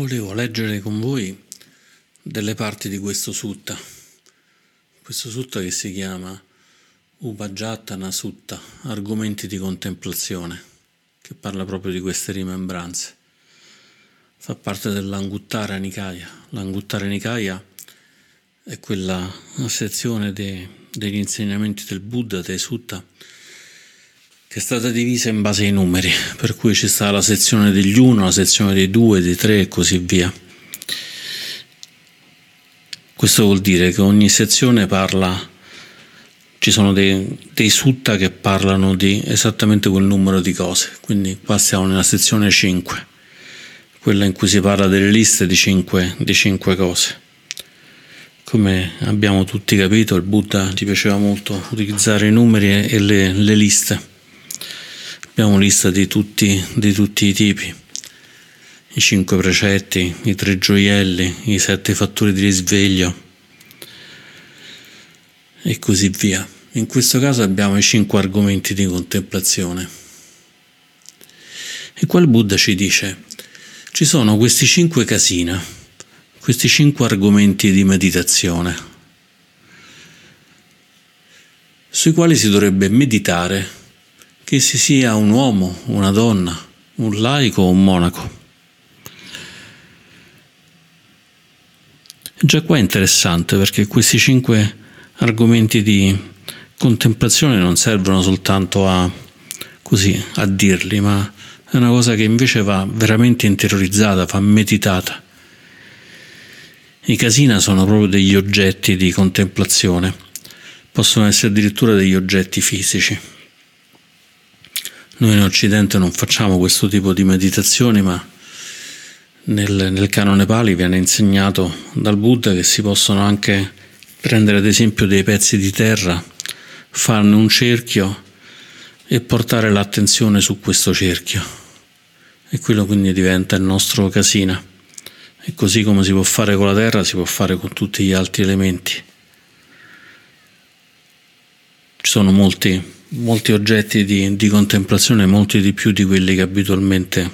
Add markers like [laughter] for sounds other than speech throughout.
Volevo leggere con voi delle parti di questo sutta, questo sutta che si chiama Upajjhatana Sutta, argomenti di contemplazione, che parla proprio di queste rimembranze. Fa parte dell'Anguttara Nikaya. L'Anguttara Nikaya è quella sezione de, degli insegnamenti del Buddha, dei sutta, che è stata divisa in base ai numeri, per cui ci sta la sezione degli uno, la sezione dei due, dei tre e così via. Questo vuol dire che ogni sezione parla, ci sono dei, dei sutta che parlano di esattamente quel numero di cose, quindi qua siamo nella sezione 5, quella in cui si parla delle liste di 5, di 5 cose. Come abbiamo tutti capito, il Buddha gli piaceva molto utilizzare i numeri e le, le liste Abbiamo lista di tutti, di tutti i tipi, i cinque precetti, i tre gioielli, i sette fattori di risveglio e così via. In questo caso abbiamo i cinque argomenti di contemplazione. E qua il Buddha ci dice, ci sono questi cinque casina, questi cinque argomenti di meditazione, sui quali si dovrebbe meditare che si sia un uomo, una donna, un laico o un monaco. Già qua è interessante perché questi cinque argomenti di contemplazione non servono soltanto a, così, a dirli, ma è una cosa che invece va veramente interiorizzata, va meditata. I casina sono proprio degli oggetti di contemplazione, possono essere addirittura degli oggetti fisici. Noi in Occidente non facciamo questo tipo di meditazioni, ma nel, nel canone Pali viene insegnato dal Buddha che si possono anche prendere ad esempio dei pezzi di terra, farne un cerchio e portare l'attenzione su questo cerchio. E quello quindi diventa il nostro casina. E così come si può fare con la terra, si può fare con tutti gli altri elementi. Ci sono molti molti oggetti di, di, contemplazione, molti di più di quelli che abitualmente,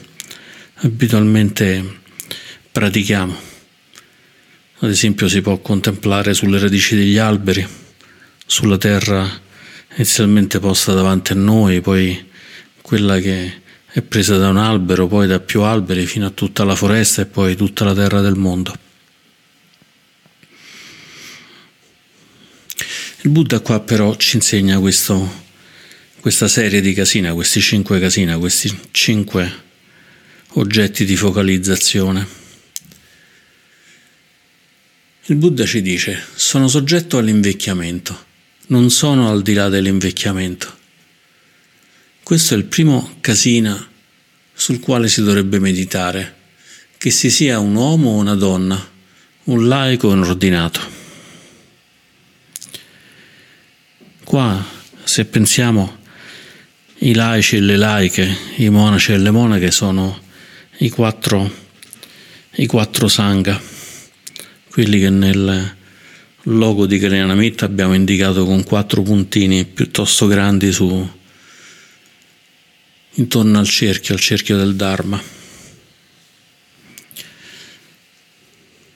abitualmente pratichiamo. Ad esempio si può contemplare sulle radici degli alberi, sulla terra inizialmente posta davanti a noi, poi quella che è presa da un albero, poi da più alberi fino a tutta la foresta e poi tutta la terra del mondo. Il Buddha qua però ci insegna questo, questa serie di casina, questi cinque casina, questi cinque oggetti di focalizzazione. Il Buddha ci dice, sono soggetto all'invecchiamento, non sono al di là dell'invecchiamento. Questo è il primo casina sul quale si dovrebbe meditare, che si sia un uomo o una donna, un laico o un ordinato. Qua, se pensiamo i laici e le laiche, i monaci e le monache sono i quattro, i quattro sangha, quelli che nel logo di Kalyanamitta abbiamo indicato con quattro puntini piuttosto grandi su, intorno al cerchio, al cerchio del Dharma.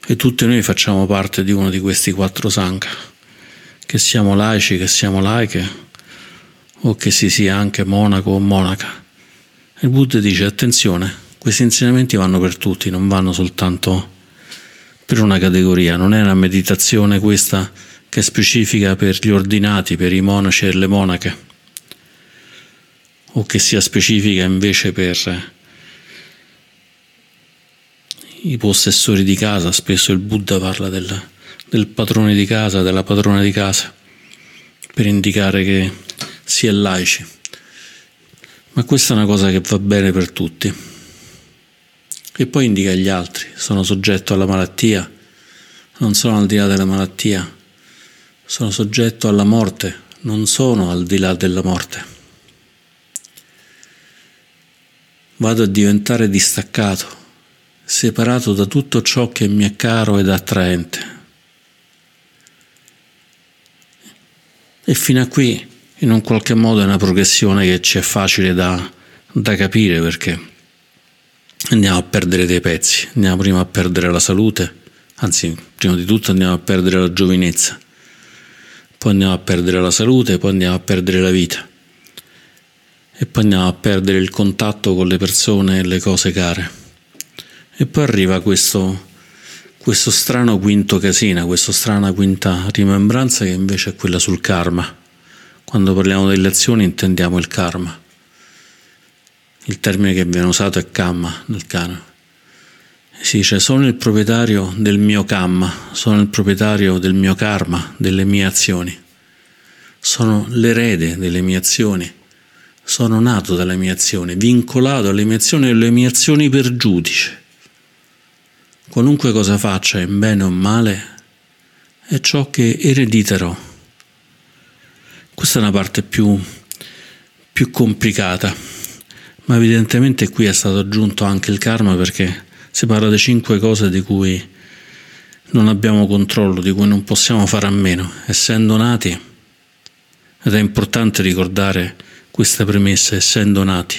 E tutti noi facciamo parte di uno di questi quattro sangha, che siamo laici, che siamo laiche, o che si sia anche monaco o monaca. Il Buddha dice attenzione, questi insegnamenti vanno per tutti, non vanno soltanto per una categoria, non è una meditazione questa che è specifica per gli ordinati, per i monaci e le monache, o che sia specifica invece per i possessori di casa, spesso il Buddha parla del, del padrone di casa, della padrona di casa, per indicare che si è laici. Ma questa è una cosa che va bene per tutti. E poi indica gli altri, sono soggetto alla malattia, non sono al di là della malattia, sono soggetto alla morte, non sono al di là della morte. Vado a diventare distaccato, separato da tutto ciò che mi è caro ed attraente. E fino a qui in un qualche modo è una progressione che ci è facile da, da capire perché andiamo a perdere dei pezzi, andiamo prima a perdere la salute, anzi prima di tutto andiamo a perdere la giovinezza, poi andiamo a perdere la salute, poi andiamo a perdere la vita e poi andiamo a perdere il contatto con le persone e le cose care. E poi arriva questo, questo strano quinto casina, questa strana quinta rimembranza che invece è quella sul karma. Quando parliamo delle azioni intendiamo il karma. Il termine che viene usato è kamma nel Kana. Si dice sono il proprietario del mio kamma, sono il proprietario del mio karma, delle mie azioni. Sono l'erede delle mie azioni sono nato dalle mie azioni, vincolato alle mie azioni e alle mie azioni per giudice. Qualunque cosa faccia, in bene o male, è ciò che erediterò. Questa è una parte più, più complicata, ma evidentemente qui è stato aggiunto anche il karma perché si parla di cinque cose di cui non abbiamo controllo, di cui non possiamo fare a meno, essendo nati. Ed è importante ricordare questa premessa, essendo nati.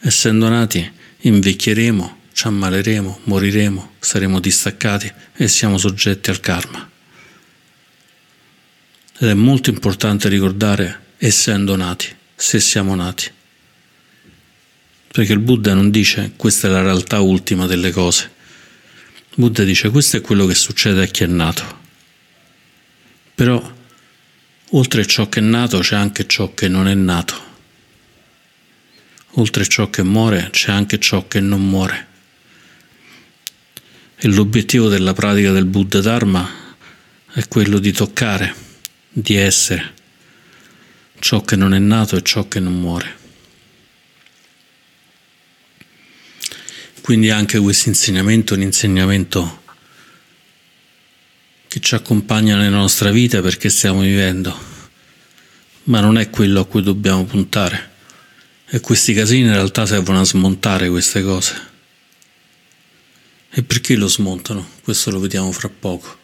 Essendo nati invecchieremo, ci ammaleremo, moriremo, saremo distaccati e siamo soggetti al karma. Ed è molto importante ricordare essendo nati, se siamo nati. Perché il Buddha non dice questa è la realtà ultima delle cose. Il Buddha dice questo è quello che succede a chi è nato. Però Oltre ciò che è nato c'è anche ciò che non è nato. Oltre ciò che muore c'è anche ciò che non muore. E l'obiettivo della pratica del Buddha Dharma è quello di toccare, di essere ciò che non è nato e ciò che non muore. Quindi anche questo insegnamento è un insegnamento che ci accompagna nella nostra vita perché stiamo vivendo, ma non è quello a cui dobbiamo puntare. E questi casini in realtà servono a smontare queste cose. E perché lo smontano? Questo lo vediamo fra poco.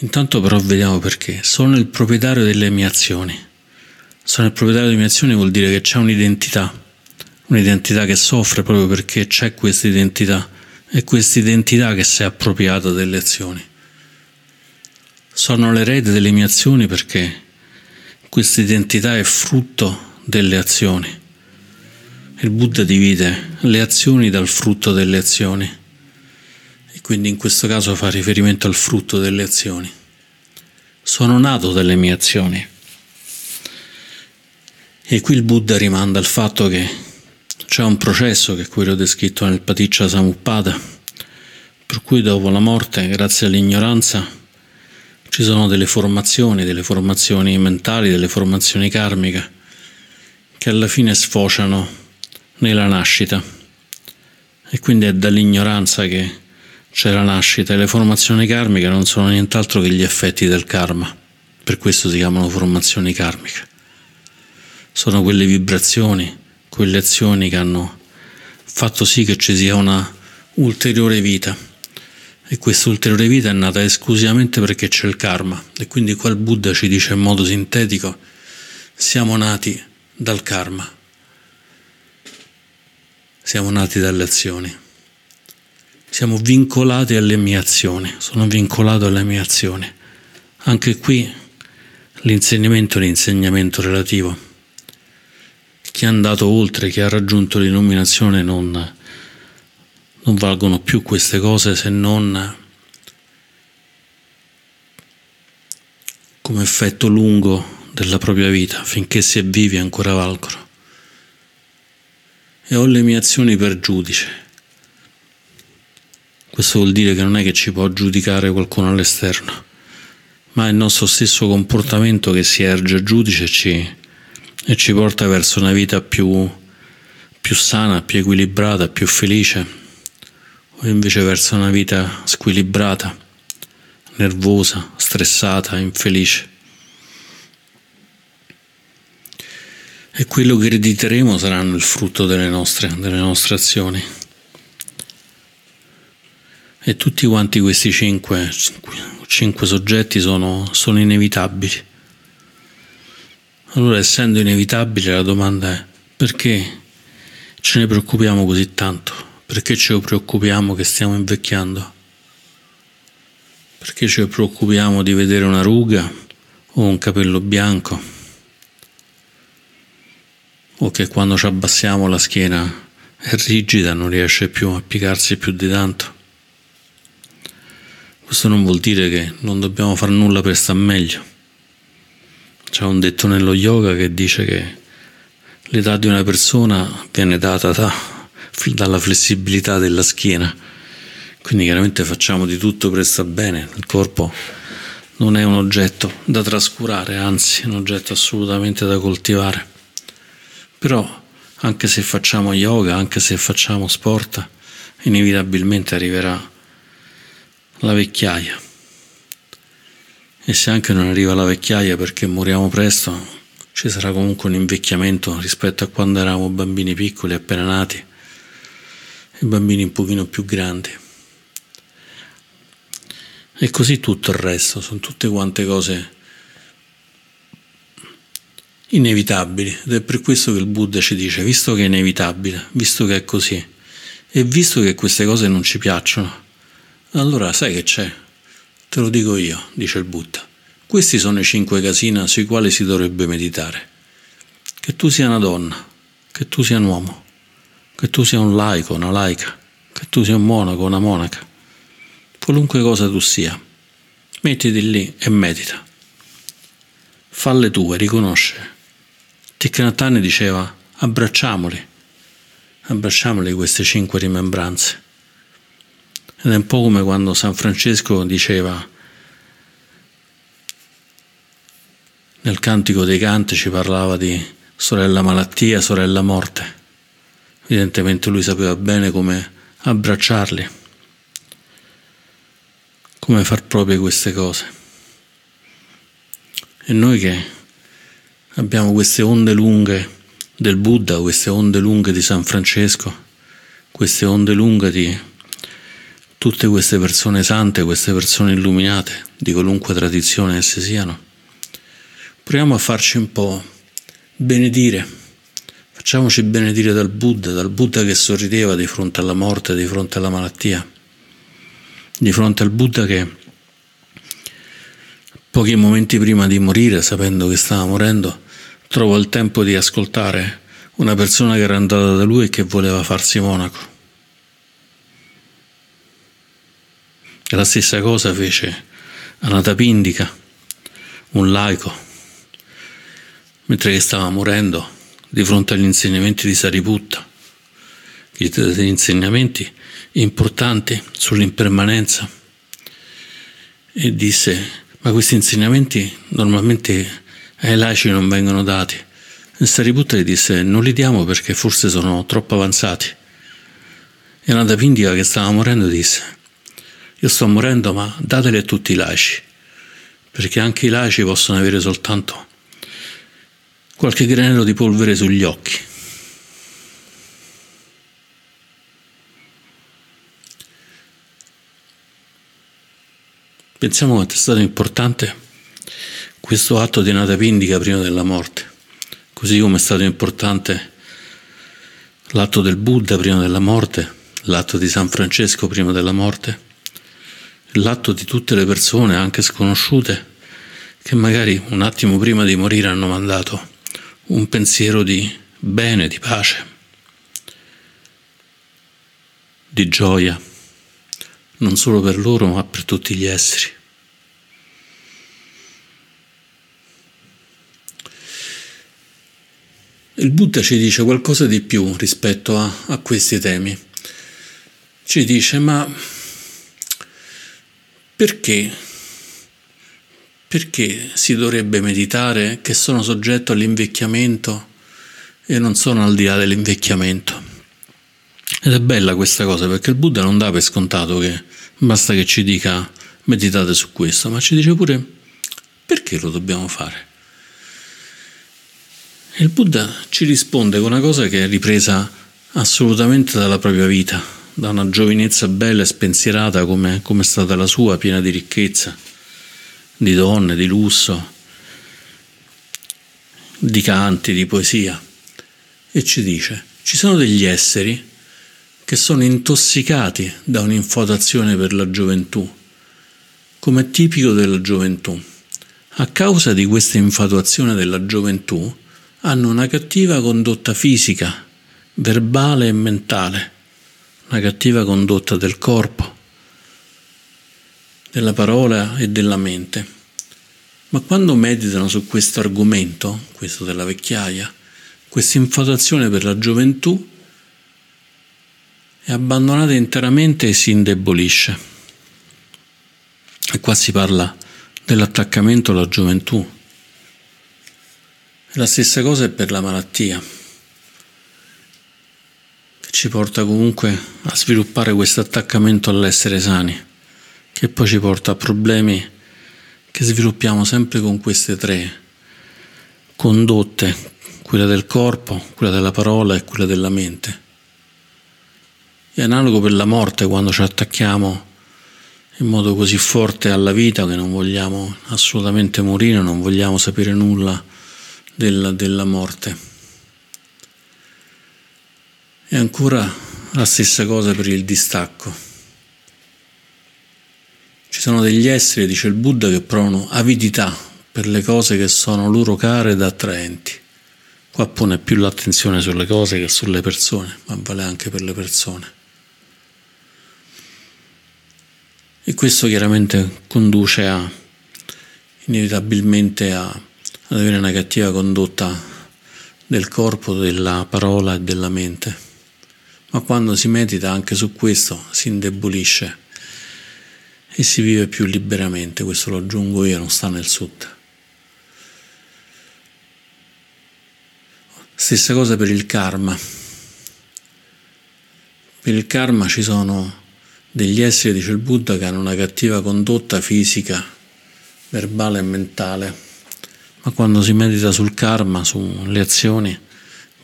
Intanto però vediamo perché. Sono il proprietario delle mie azioni. Sono il proprietario delle mie azioni vuol dire che c'è un'identità, un'identità che soffre proprio perché c'è questa identità. È questa identità che si è appropriata delle azioni sono l'erede delle mie azioni perché questa identità è frutto delle azioni. Il Buddha divide le azioni dal frutto delle azioni quindi in questo caso fa riferimento al frutto delle azioni. Sono nato dalle mie azioni. E qui il Buddha rimanda al fatto che c'è un processo che è quello descritto nel Paticcia Samuppada, per cui dopo la morte, grazie all'ignoranza, ci sono delle formazioni, delle formazioni mentali, delle formazioni karmiche che alla fine sfociano nella nascita e quindi è dall'ignoranza che c'è la nascita e le formazioni karmiche non sono nient'altro che gli effetti del karma, per questo si chiamano formazioni karmiche. Sono quelle vibrazioni, quelle azioni che hanno fatto sì che ci sia una ulteriore vita e questa ulteriore vita è nata esclusivamente perché c'è il karma. E quindi qua il Buddha ci dice in modo sintetico, siamo nati dal karma, siamo nati dalle azioni, siamo vincolati alle mie azioni, sono vincolato alle mie azioni. Anche qui l'insegnamento è l'insegnamento relativo. Chi è andato oltre, chi ha raggiunto l'illuminazione non non valgono più queste cose se non come effetto lungo della propria vita, finché si è vivi ancora valgono. E ho le mie azioni per giudice. Questo vuol dire che non è che ci può giudicare qualcuno all'esterno, ma è il nostro stesso comportamento che si erge a giudice e ci, e ci porta verso una vita più, più sana, più equilibrata, più felice o invece verso una vita squilibrata, nervosa, stressata, infelice. E quello che erediteremo saranno il frutto delle nostre, delle nostre azioni. E tutti quanti questi cinque, cinque soggetti sono, sono inevitabili. Allora, essendo inevitabili, la domanda è perché ce ne preoccupiamo così tanto? Perché ci preoccupiamo che stiamo invecchiando? Perché ci preoccupiamo di vedere una ruga o un capello bianco? O che quando ci abbassiamo la schiena è rigida, non riesce più a piegarsi più di tanto? Questo non vuol dire che non dobbiamo fare nulla per star meglio. C'è un detto nello yoga che dice che l'età di una persona viene data da, dalla flessibilità della schiena. Quindi chiaramente facciamo di tutto per star bene. Il corpo non è un oggetto da trascurare, anzi è un oggetto assolutamente da coltivare. Però anche se facciamo yoga, anche se facciamo sport, inevitabilmente arriverà la vecchiaia. E se anche non arriva la vecchiaia perché moriamo presto, ci sarà comunque un invecchiamento rispetto a quando eravamo bambini piccoli, appena nati, e bambini un pochino più grandi. E così tutto il resto, sono tutte quante cose inevitabili ed è per questo che il Buddha ci dice, visto che è inevitabile, visto che è così, e visto che queste cose non ci piacciono, allora sai che c'è? Te lo dico io, dice il Buddha. Questi sono i cinque casina sui quali si dovrebbe meditare. Che tu sia una donna, che tu sia un uomo, che tu sia un laico, una laica, che tu sia un monaco, una monaca, qualunque cosa tu sia, mettiti lì e medita. Falle tue, riconosce. Thich diceva abbracciamoli, abbracciamoli queste cinque rimembranze ed è un po' come quando San Francesco diceva nel Cantico dei Canti ci parlava di sorella malattia, sorella morte. Evidentemente lui sapeva bene come abbracciarli, come far proprie queste cose. E noi che abbiamo queste onde lunghe del Buddha, queste onde lunghe di San Francesco, queste onde lunghe di tutte queste persone sante, queste persone illuminate, di qualunque tradizione esse siano, proviamo a farci un po' benedire, facciamoci benedire dal Buddha, dal Buddha che sorrideva di fronte alla morte, di fronte alla malattia, di fronte al Buddha che pochi momenti prima di morire, sapendo che stava morendo, trovò il tempo di ascoltare una persona che era andata da lui e che voleva farsi monaco. La stessa cosa fece Anatapindika, un laico, mentre che stava morendo di fronte agli insegnamenti di Sariputta, gli insegnamenti importanti sull'impermanenza, e disse, ma questi insegnamenti normalmente ai laici non vengono dati. E Sariputta gli disse, non li diamo perché forse sono troppo avanzati. E Anatapindika che stava morendo disse, io sto morendo, ma datele a tutti i laici, perché anche i laici possono avere soltanto qualche granello di polvere sugli occhi. Pensiamo quanto è stato importante questo atto di nata pindica prima della morte, così come è stato importante l'atto del Buddha prima della morte, l'atto di San Francesco prima della morte l'atto di tutte le persone, anche sconosciute, che magari un attimo prima di morire hanno mandato un pensiero di bene, di pace, di gioia, non solo per loro ma per tutti gli esseri. Il Buddha ci dice qualcosa di più rispetto a, a questi temi. Ci dice, ma perché? Perché si dovrebbe meditare che sono soggetto all'invecchiamento e non sono al di là dell'invecchiamento? Ed è bella questa cosa perché il Buddha non dà per scontato che basta che ci dica meditate su questo, ma ci dice pure perché lo dobbiamo fare. E il Buddha ci risponde con una cosa che è ripresa assolutamente dalla propria vita, da una giovinezza bella e spensierata come, come è stata la sua, piena di ricchezza, di donne, di lusso, di canti, di poesia. E ci dice, ci sono degli esseri che sono intossicati da un'infotazione per la gioventù, come è tipico della gioventù. A causa di questa infatuazione della gioventù hanno una cattiva condotta fisica, verbale e mentale, una cattiva condotta del corpo, della parola e della mente. Ma quando meditano su questo argomento, questo della vecchiaia, questa infatuazione per la gioventù, è abbandonata interamente e si indebolisce. E qua si parla dell'attaccamento alla gioventù. La stessa cosa è per la malattia, ci porta comunque a sviluppare questo attaccamento all'essere sani, che poi ci porta a problemi che sviluppiamo sempre con queste tre condotte, quella del corpo, quella della parola e quella della mente. È analogo per la morte quando ci attacchiamo in modo così forte alla vita che non vogliamo assolutamente morire, non vogliamo sapere nulla della, della morte. E ancora la stessa cosa per il distacco. Ci sono degli esseri, dice il Buddha, che provano avidità per le cose che sono loro care ed attraenti. Qua pone più l'attenzione sulle cose che sulle persone, ma vale anche per le persone. E questo chiaramente conduce a, inevitabilmente a, ad avere una cattiva condotta del corpo, della parola e della mente. Ma quando si medita anche su questo si indebolisce e si vive più liberamente, questo lo aggiungo io, non sta nel sud. Stessa cosa per il karma. Per il karma ci sono degli esseri, dice il Buddha, che hanno una cattiva condotta fisica, verbale e mentale, ma quando si medita sul karma, sulle azioni,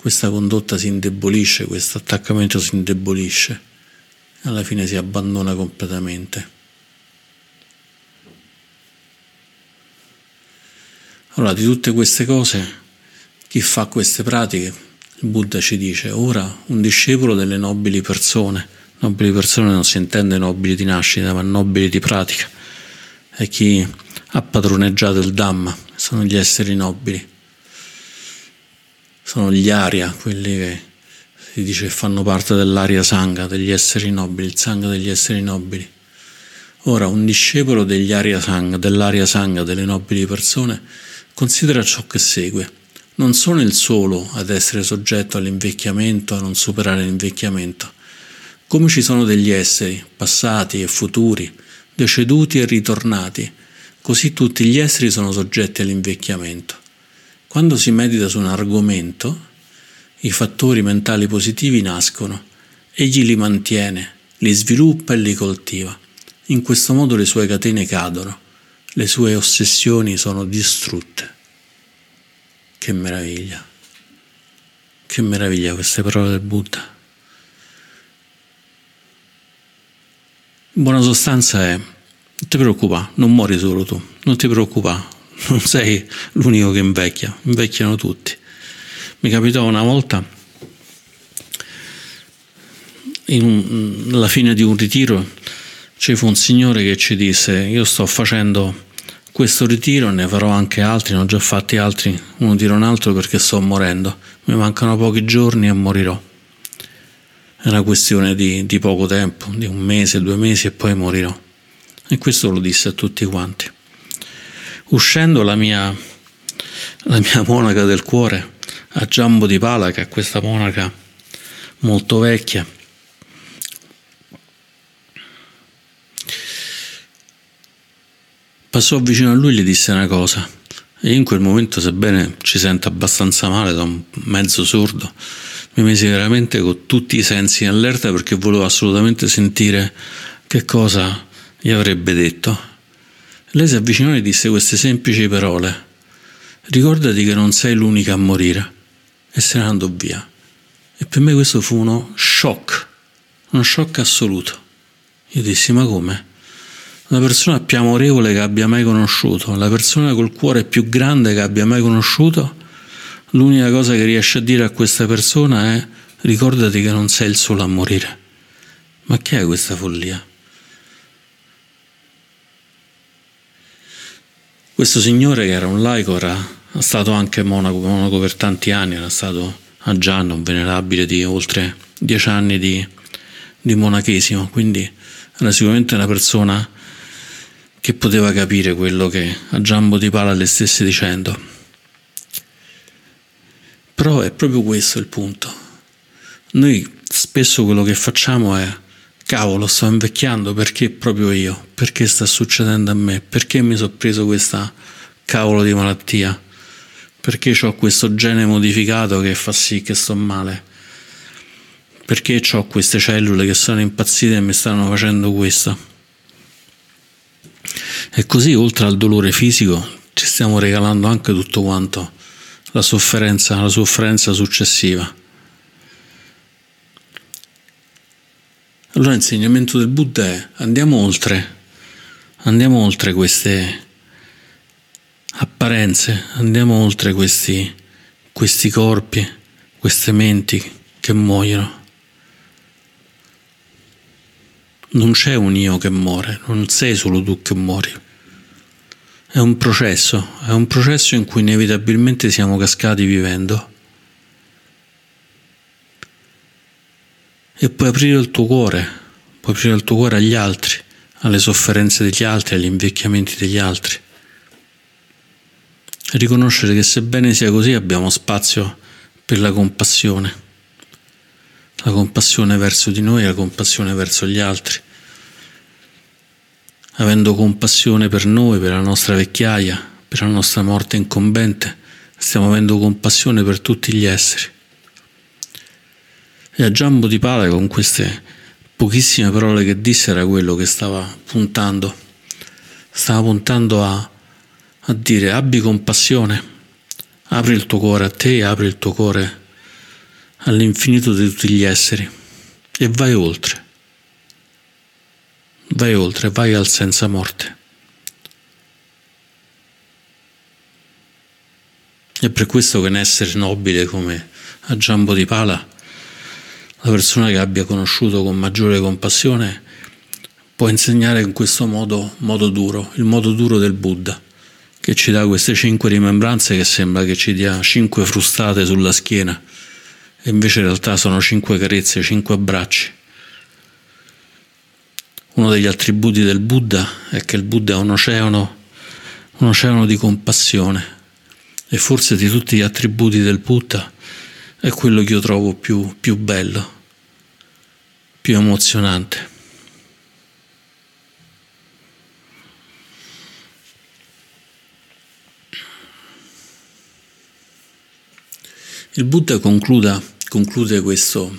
questa condotta si indebolisce, questo attaccamento si indebolisce, alla fine si abbandona completamente. Allora, di tutte queste cose, chi fa queste pratiche, il Buddha ci dice, ora un discepolo delle nobili persone, Nobili persone non si intende nobili di nascita, ma nobili di pratica. È chi ha padroneggiato il Dhamma, sono gli esseri nobili. Sono gli Arya, quelli che si dice fanno parte dell'Arya Sangha, degli esseri nobili, il Sangha degli esseri nobili. Ora, un discepolo degli Arya Sangha, dell'Arya Sangha, delle nobili persone, considera ciò che segue. Non sono il solo ad essere soggetto all'invecchiamento, a non superare l'invecchiamento, come ci sono degli esseri, passati e futuri, deceduti e ritornati, così tutti gli esseri sono soggetti all'invecchiamento. Quando si medita su un argomento, i fattori mentali positivi nascono, egli li mantiene, li sviluppa e li coltiva. In questo modo le sue catene cadono, le sue ossessioni sono distrutte. Che meraviglia! Che meraviglia queste parole del Buddha! In buona sostanza è, non ti preoccupa, non muori solo tu, non ti preoccupa, non sei l'unico che invecchia, invecchiano tutti. Mi capitò una volta, un, alla fine di un ritiro, ci fu un signore che ci disse, io sto facendo questo ritiro, ne farò anche altri, ne ho già fatti altri, uno tiro un altro perché sto morendo, mi mancano pochi giorni e morirò è una questione di, di poco tempo, di un mese, due mesi e poi morirò. E questo lo disse a tutti quanti. Uscendo la mia, la mia monaca del cuore a Giambo di Pala, che è questa monaca molto vecchia, passò vicino a lui e gli disse una cosa. E in quel momento, sebbene ci senta abbastanza male, un mezzo sordo, mi misi veramente con tutti i sensi in allerta perché volevo assolutamente sentire che cosa gli avrebbe detto. Lei si avvicinò e disse queste semplici parole. Ricordati che non sei l'unica a morire. E se ne andò via. E per me questo fu uno shock, uno shock assoluto. Io dissi, ma come? La persona più amorevole che abbia mai conosciuto, la persona col cuore più grande che abbia mai conosciuto, L'unica cosa che riesce a dire a questa persona è ricordati che non sei il solo a morire, Ma che è questa follia? Questo signore che era un laico era stato anche monaco, monaco per tanti anni, era stato a Gianna, un venerabile di oltre dieci anni di, di monachesimo, quindi era sicuramente una persona che poteva capire quello che a Giambo di Pala le stesse dicendo. Però è proprio questo il punto. Noi spesso quello che facciamo è cavolo, sto invecchiando perché proprio io? Perché sta succedendo a me? Perché mi sono preso questa cavolo di malattia? Perché ho questo gene modificato che fa sì che sto male? Perché ho queste cellule che sono impazzite e mi stanno facendo questo? E così, oltre al dolore fisico, ci stiamo regalando anche tutto quanto, la sofferenza, la sofferenza successiva. Allora l'insegnamento del Buddha è andiamo oltre, andiamo oltre queste apparenze, andiamo oltre questi, questi corpi, queste menti che muoiono. Non c'è un io che muore, non sei solo tu che muori. È un processo, è un processo in cui inevitabilmente siamo cascati vivendo. E puoi aprire il tuo cuore, puoi aprire il tuo cuore agli altri, alle sofferenze degli altri, agli invecchiamenti degli altri. E riconoscere che sebbene sia così abbiamo spazio per la compassione la compassione verso di noi la compassione verso gli altri. Avendo compassione per noi, per la nostra vecchiaia, per la nostra morte incombente, stiamo avendo compassione per tutti gli esseri. E a Giambo di Pala con queste pochissime parole che disse era quello che stava puntando. Stava puntando a, a dire abbi compassione, apri il tuo cuore a te, apri il tuo cuore all'infinito di tutti gli esseri e vai oltre. Vai oltre, vai al senza morte. È per questo che un essere nobile come a Giambo di Pala, la persona che abbia conosciuto con maggiore compassione, può insegnare in questo modo, modo duro, il modo duro del Buddha, che ci dà queste cinque rimembranze che sembra che ci dia cinque frustate sulla schiena e invece in realtà sono cinque carezze, cinque abbracci. Uno degli attributi del Buddha è che il Buddha è un oceano, un oceano di compassione e forse di tutti gli attributi del Buddha è quello che io trovo più, più bello, più emozionante. Il Buddha concluda conclude questo,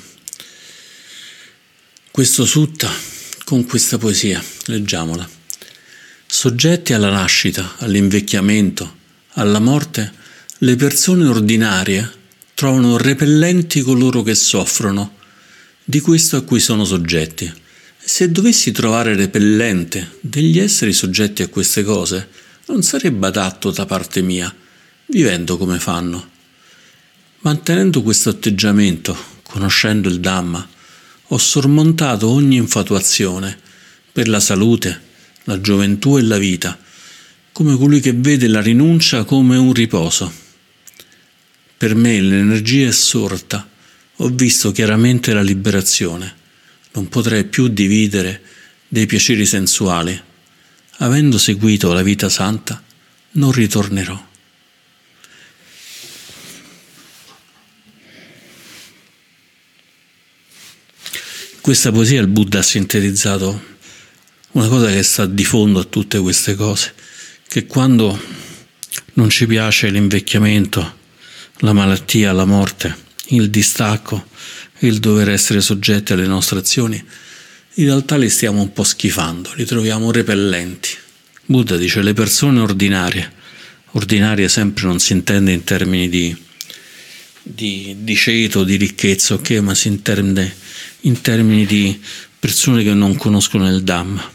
questo sutta con questa poesia, leggiamola. Soggetti alla nascita, all'invecchiamento, alla morte, le persone ordinarie trovano repellenti coloro che soffrono di questo a cui sono soggetti. Se dovessi trovare repellente degli esseri soggetti a queste cose, non sarebbe adatto da parte mia, vivendo come fanno. Mantenendo questo atteggiamento, conoscendo il Dhamma, ho sormontato ogni infatuazione per la salute, la gioventù e la vita, come colui che vede la rinuncia come un riposo. Per me l'energia è sorta, ho visto chiaramente la liberazione, non potrei più dividere dei piaceri sensuali. Avendo seguito la vita santa, non ritornerò. questa poesia il Buddha ha sintetizzato una cosa che sta di fondo a tutte queste cose, che quando non ci piace l'invecchiamento, la malattia, la morte, il distacco, il dover essere soggetti alle nostre azioni, in realtà li stiamo un po' schifando, li troviamo repellenti. Buddha dice le persone ordinarie, ordinarie sempre non si intende in termini di, di, di ceto, di ricchezza, ok, ma si intende in termini di persone che non conoscono il Dhamma.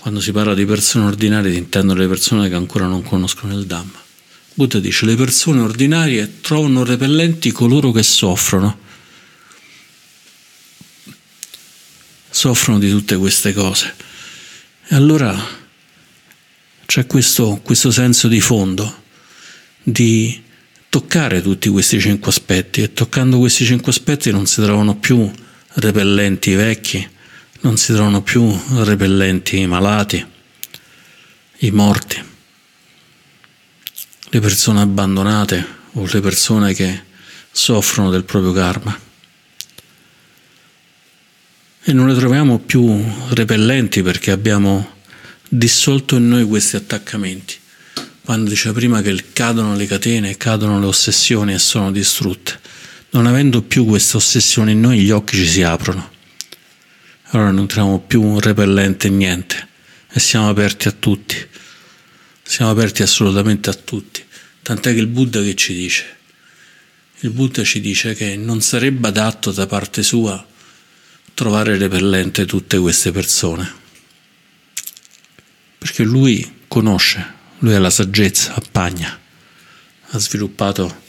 Quando si parla di persone ordinarie si intendono le persone che ancora non conoscono il Dhamma. Buddha dice le persone ordinarie trovano repellenti coloro che soffrono. soffrono di tutte queste cose. E allora c'è questo, questo senso di fondo di toccare tutti questi cinque aspetti e toccando questi cinque aspetti non si trovano più repellenti vecchi, non si trovano più repellenti malati, i morti, le persone abbandonate o le persone che soffrono del proprio karma. E non le troviamo più repellenti perché abbiamo dissolto in noi questi attaccamenti quando diceva prima che cadono le catene, cadono le ossessioni e sono distrutte. Non avendo più queste ossessioni in noi, gli occhi ci si aprono. Allora non troviamo più un repellente niente e siamo aperti a tutti. Siamo aperti assolutamente a tutti. Tant'è che il Buddha che ci dice? Il Buddha ci dice che non sarebbe adatto da parte sua trovare repellente tutte queste persone. Perché lui conosce lui ha la saggezza, appagna, ha sviluppato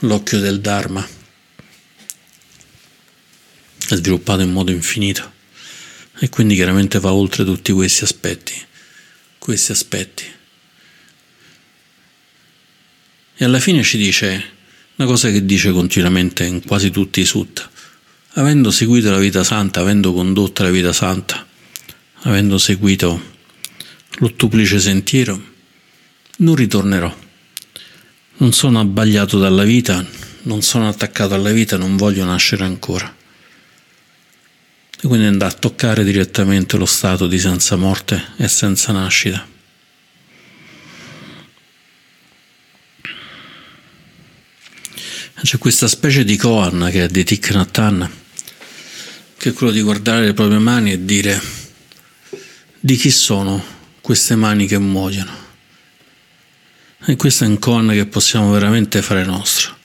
l'occhio del Dharma, ha sviluppato in modo infinito e quindi chiaramente va oltre tutti questi aspetti, questi aspetti. E alla fine ci dice una cosa che dice continuamente in quasi tutti i sutta, avendo seguito la vita santa, avendo condotto la vita santa, avendo seguito l'ottuplice sentiero, non ritornerò. Non sono abbagliato dalla vita, non sono attaccato alla vita, non voglio nascere ancora. E quindi andare a toccare direttamente lo stato di senza morte e senza nascita. C'è questa specie di koan che è di Thich Nhat Hanh, che è quello di guardare le proprie mani e dire di chi sono queste mani che muoiono. E questo è un con che possiamo veramente fare nostro.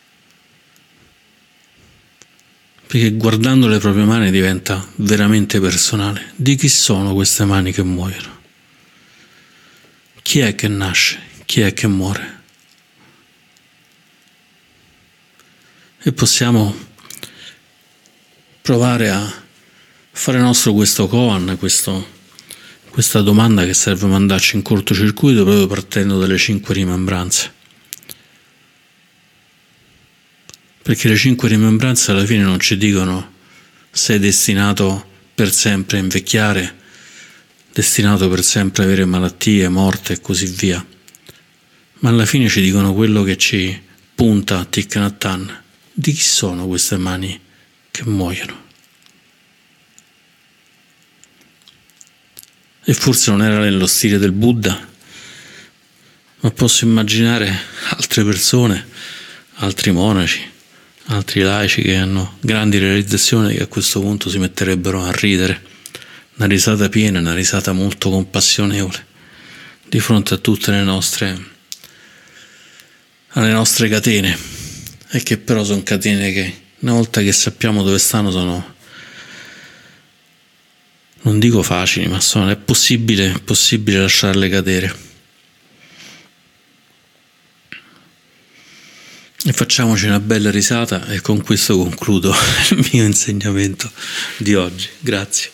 Perché guardando le proprie mani diventa veramente personale. Di chi sono queste mani che muoiono? Chi è che nasce? Chi è che muore? E possiamo provare a fare nostro questo koan, questo questa domanda che serve a mandarci in cortocircuito proprio partendo dalle cinque rimembranze. Perché le cinque rimembranze alla fine non ci dicono sei destinato per sempre a invecchiare, destinato per sempre a avere malattie, morte e così via, ma alla fine ci dicono quello che ci punta a Thich Nhat. Di chi sono queste mani che muoiono? e forse non era nello stile del Buddha, ma posso immaginare altre persone, altri monaci, altri laici che hanno grandi realizzazioni che a questo punto si metterebbero a ridere, una risata piena, una risata molto compassionevole di fronte a tutte le nostre, alle nostre catene e che però sono catene che una volta che sappiamo dove stanno sono non dico facili, ma sono, è possibile, è possibile lasciarle cadere. E facciamoci una bella risata e con questo concludo [laughs] il mio insegnamento di oggi. Grazie.